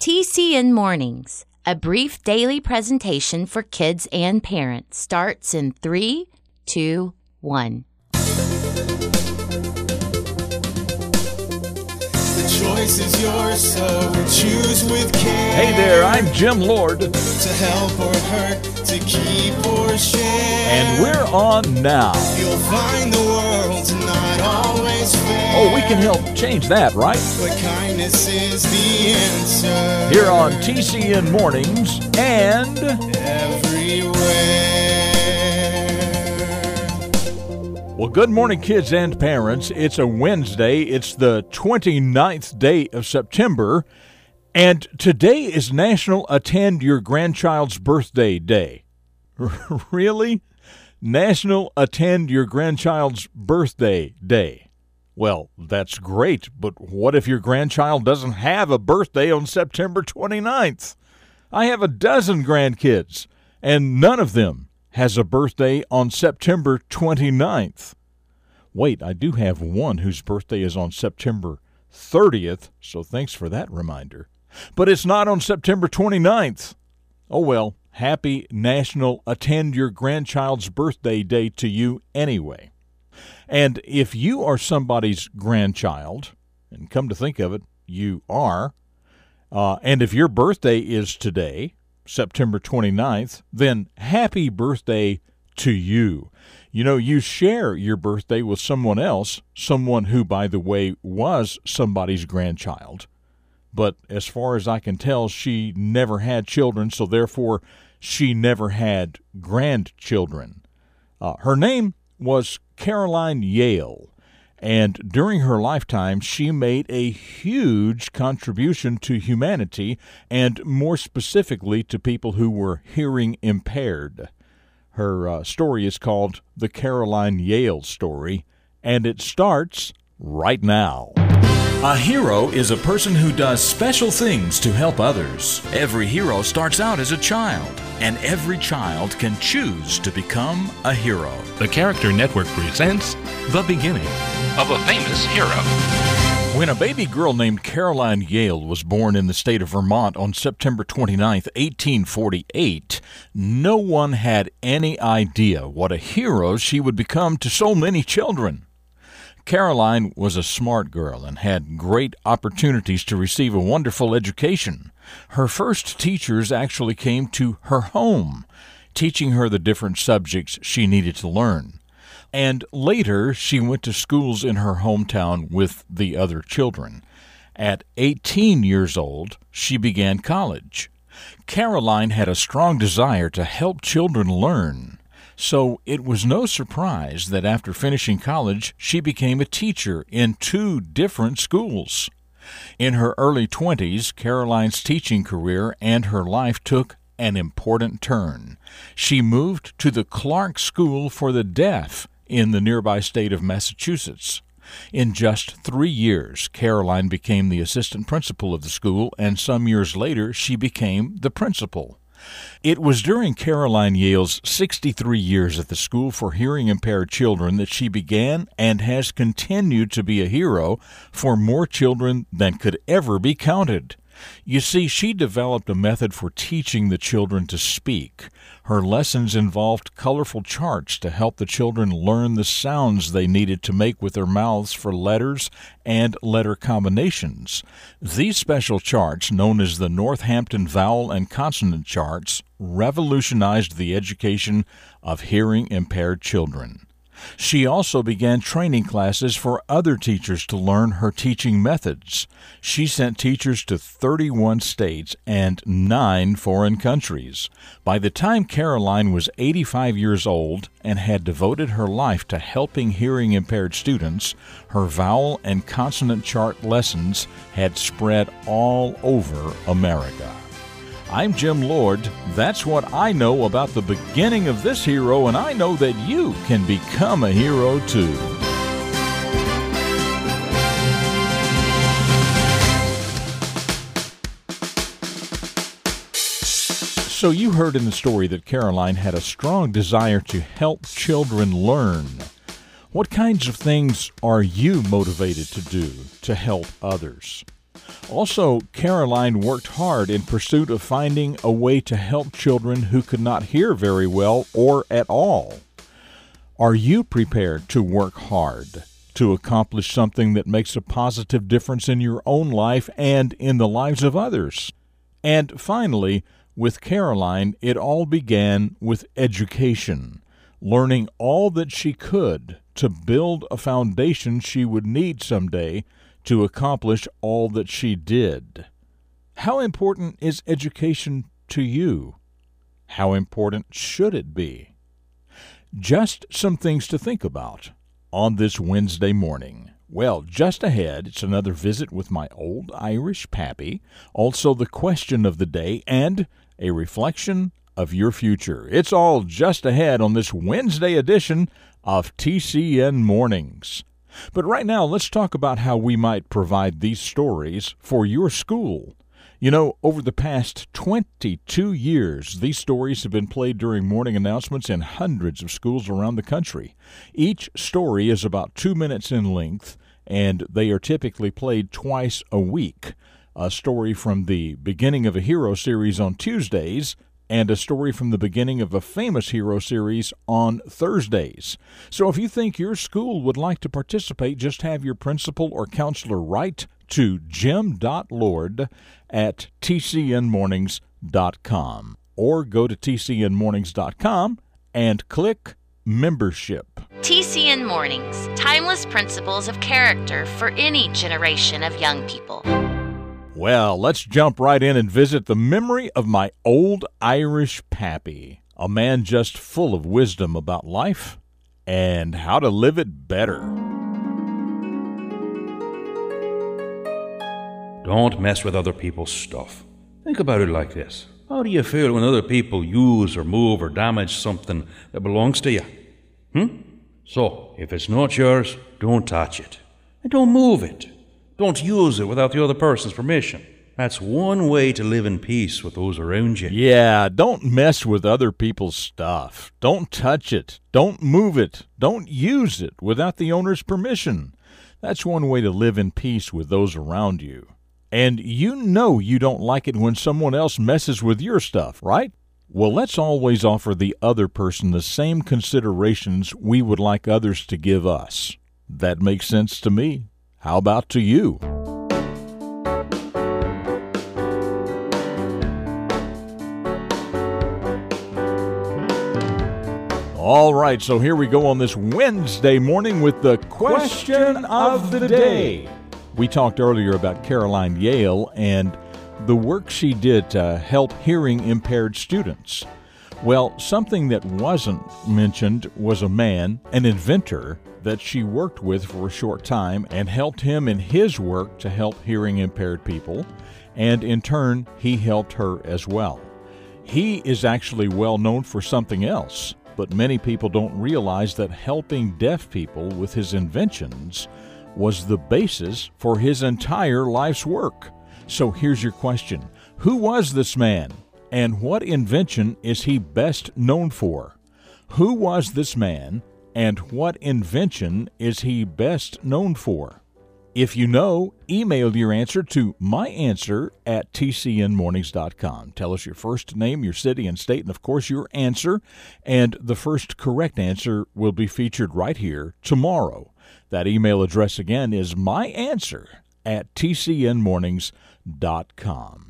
TCN Mornings, a brief daily presentation for kids and parents, starts in three, two, one. The choice is yours, so choose with care. Hey there, I'm Jim Lord, To help or hurt, to keep or share. and we're on now. You'll find the world's not always fair. Oh, we can help change that, right? But kindness is the answer. Here on TCN Mornings and Everywhere. Well, good morning, kids and parents. It's a Wednesday. It's the 29th day of September, and today is National Attend Your Grandchild's Birthday Day. really? National Attend Your Grandchild's Birthday Day. Well, that's great, but what if your grandchild doesn't have a birthday on September 29th? I have a dozen grandkids, and none of them has a birthday on September 29th. Wait, I do have one whose birthday is on September 30th, so thanks for that reminder. But it's not on September 29th. Oh well, happy National Attend Your Grandchild's Birthday Day to you anyway. And if you are somebody's grandchild, and come to think of it, you are, uh, and if your birthday is today, September 29th, then happy birthday to you. You know, you share your birthday with someone else, someone who, by the way, was somebody's grandchild. But as far as I can tell, she never had children, so therefore she never had grandchildren. Uh, her name was Caroline Yale, and during her lifetime, she made a huge contribution to humanity, and more specifically to people who were hearing impaired. Her uh, story is called The Caroline Yale Story, and it starts right now. A hero is a person who does special things to help others. Every hero starts out as a child, and every child can choose to become a hero. The Character Network presents The Beginning of a Famous Hero. When a baby girl named Caroline Yale was born in the state of Vermont on September 29, 1848, no one had any idea what a hero she would become to so many children. Caroline was a smart girl and had great opportunities to receive a wonderful education. Her first teachers actually came to her home, teaching her the different subjects she needed to learn. And later, she went to schools in her hometown with the other children. At 18 years old, she began college. Caroline had a strong desire to help children learn. So it was no surprise that after finishing college, she became a teacher in two different schools. In her early 20s, Caroline's teaching career and her life took an important turn. She moved to the Clark School for the Deaf in the nearby state of Massachusetts. In just three years, Caroline became the assistant principal of the school, and some years later, she became the principal. It was during Caroline Yale's 63 years at the School for Hearing Impaired Children that she began and has continued to be a hero for more children than could ever be counted. You see, she developed a method for teaching the children to speak. Her lessons involved colorful charts to help the children learn the sounds they needed to make with their mouths for letters and letter combinations. These special charts, known as the Northampton Vowel and Consonant Charts, revolutionized the education of hearing impaired children. She also began training classes for other teachers to learn her teaching methods. She sent teachers to 31 states and nine foreign countries. By the time Caroline was 85 years old and had devoted her life to helping hearing impaired students, her vowel and consonant chart lessons had spread all over America. I'm Jim Lord. That's what I know about the beginning of this hero, and I know that you can become a hero too. So, you heard in the story that Caroline had a strong desire to help children learn. What kinds of things are you motivated to do to help others? Also, Caroline worked hard in pursuit of finding a way to help children who could not hear very well or at all. Are you prepared to work hard to accomplish something that makes a positive difference in your own life and in the lives of others? And finally, with Caroline, it all began with education, learning all that she could to build a foundation she would need someday to accomplish all that she did. How important is education to you? How important should it be? Just some things to think about on this Wednesday morning. Well, just ahead, it's another visit with my old Irish pappy, also the question of the day, and a reflection of your future. It's all just ahead on this Wednesday edition of TCN Mornings. But right now, let's talk about how we might provide these stories for your school. You know, over the past 22 years, these stories have been played during morning announcements in hundreds of schools around the country. Each story is about two minutes in length, and they are typically played twice a week. A story from the beginning of a hero series on Tuesdays, and a story from the beginning of a famous hero series on Thursdays. So if you think your school would like to participate, just have your principal or counselor write to jim.lord at tcnmornings.com or go to tcnmornings.com and click membership. TCN Mornings Timeless Principles of Character for any generation of young people. Well, let's jump right in and visit the memory of my old Irish pappy, a man just full of wisdom about life and how to live it better. Don't mess with other people's stuff. Think about it like this How do you feel when other people use or move or damage something that belongs to you? Hmm? So, if it's not yours, don't touch it. And don't move it. Don't use it without the other person's permission. That's one way to live in peace with those around you. Yeah, don't mess with other people's stuff. Don't touch it. Don't move it. Don't use it without the owner's permission. That's one way to live in peace with those around you. And you know you don't like it when someone else messes with your stuff, right? Well, let's always offer the other person the same considerations we would like others to give us. That makes sense to me. How about to you? All right, so here we go on this Wednesday morning with the question of the day. We talked earlier about Caroline Yale and the work she did to help hearing impaired students. Well, something that wasn't mentioned was a man, an inventor, that she worked with for a short time and helped him in his work to help hearing impaired people, and in turn, he helped her as well. He is actually well known for something else, but many people don't realize that helping deaf people with his inventions was the basis for his entire life's work. So here's your question Who was this man, and what invention is he best known for? Who was this man, and what invention is he best known for? If you know, email your answer to myanswer at tcnmornings.com. Tell us your first name, your city and state, and of course your answer. And the first correct answer will be featured right here tomorrow. That email address again is myanswer at tcnmornings.com.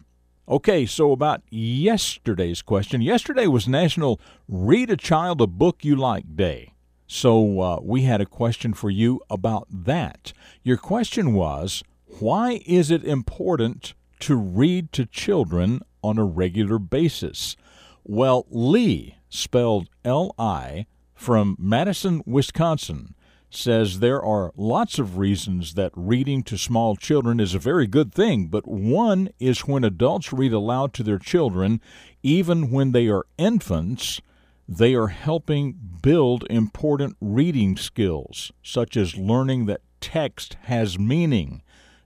Okay, so about yesterday's question. Yesterday was National Read a Child a Book You Like Day. So uh, we had a question for you about that. Your question was why is it important to read to children on a regular basis? Well, Lee, spelled L I, from Madison, Wisconsin, says there are lots of reasons that reading to small children is a very good thing, but one is when adults read aloud to their children, even when they are infants they are helping build important reading skills, such as learning that text has meaning,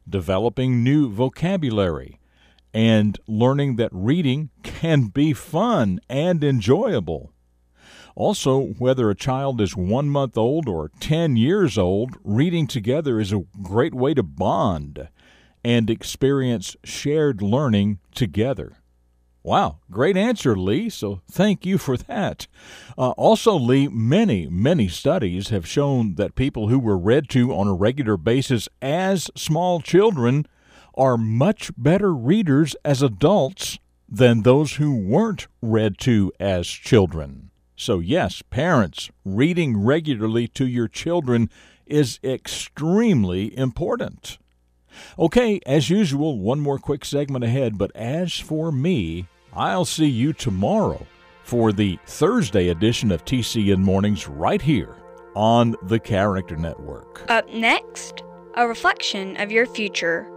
developing new vocabulary, and learning that reading can be fun and enjoyable. Also, whether a child is one month old or 10 years old, reading together is a great way to bond. and experience shared learning together. Wow, great answer, Lee. So thank you for that. Uh, also, Lee, many, many studies have shown that people who were read to on a regular basis as small children are much better readers as adults than those who weren't read to as children. So, yes, parents, reading regularly to your children is extremely important. Okay, as usual, one more quick segment ahead, but as for me, I'll see you tomorrow for the Thursday edition of TCN Mornings right here on the Character Network. Up next, a reflection of your future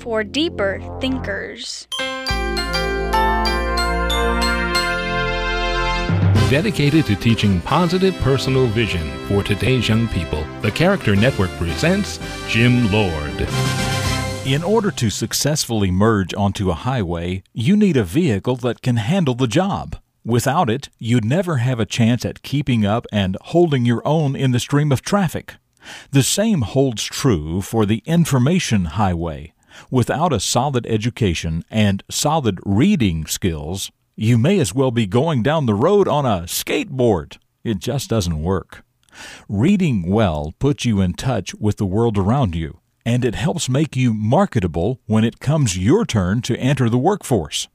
for deeper thinkers. Dedicated to teaching positive personal vision for today's young people, the Character Network presents Jim Lord. In order to successfully merge onto a highway, you need a vehicle that can handle the job. Without it, you'd never have a chance at keeping up and holding your own in the stream of traffic. The same holds true for the information highway. Without a solid education and solid reading skills, you may as well be going down the road on a skateboard. It just doesn't work. Reading well puts you in touch with the world around you, and it helps make you marketable when it comes your turn to enter the workforce.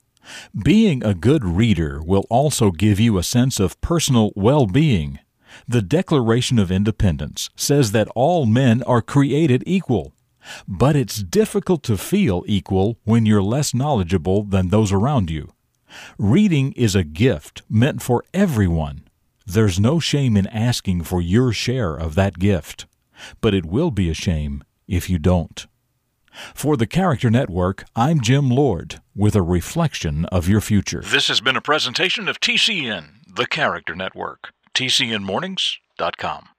Being a good reader will also give you a sense of personal well being. The Declaration of Independence says that all men are created equal. But it's difficult to feel equal when you're less knowledgeable than those around you. Reading is a gift meant for everyone. There's no shame in asking for your share of that gift, but it will be a shame if you don't. For the Character Network, I'm Jim Lord with a reflection of your future. This has been a presentation of TCN, the Character Network. TCNMornings.com.